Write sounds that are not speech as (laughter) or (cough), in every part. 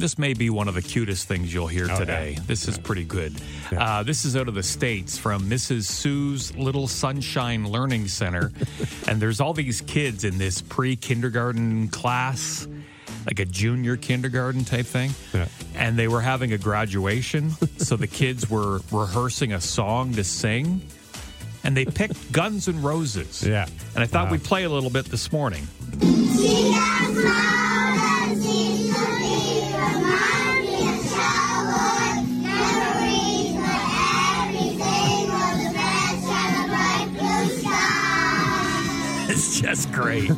and this may be one of the cutest things you'll hear today. This is pretty good. Uh, this is out of the States from Mrs. Sue's Little Sunshine Learning Center. (laughs) and there's all these kids in this pre kindergarten class, like a junior kindergarten type thing. Yeah. And they were having a graduation. (laughs) so the kids were rehearsing a song to sing. And they picked (laughs) Guns N' Roses. Yeah. And I thought Wow. we'd play a little bit this morning. Darren great.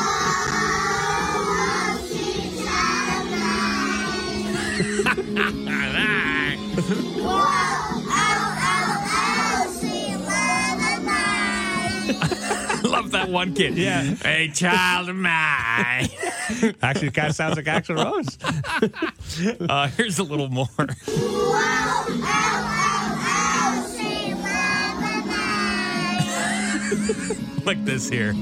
Whoa, sweet child of mine. Whoa, oh, oh, oh, sweet of mine. I love that one kid. Yeah. Hey, child of mine. (laughs) Actually, it kind of sounds like Axl Rose. (laughs) Uh, here's a little more. Whoa, sweet love of mine. like this here.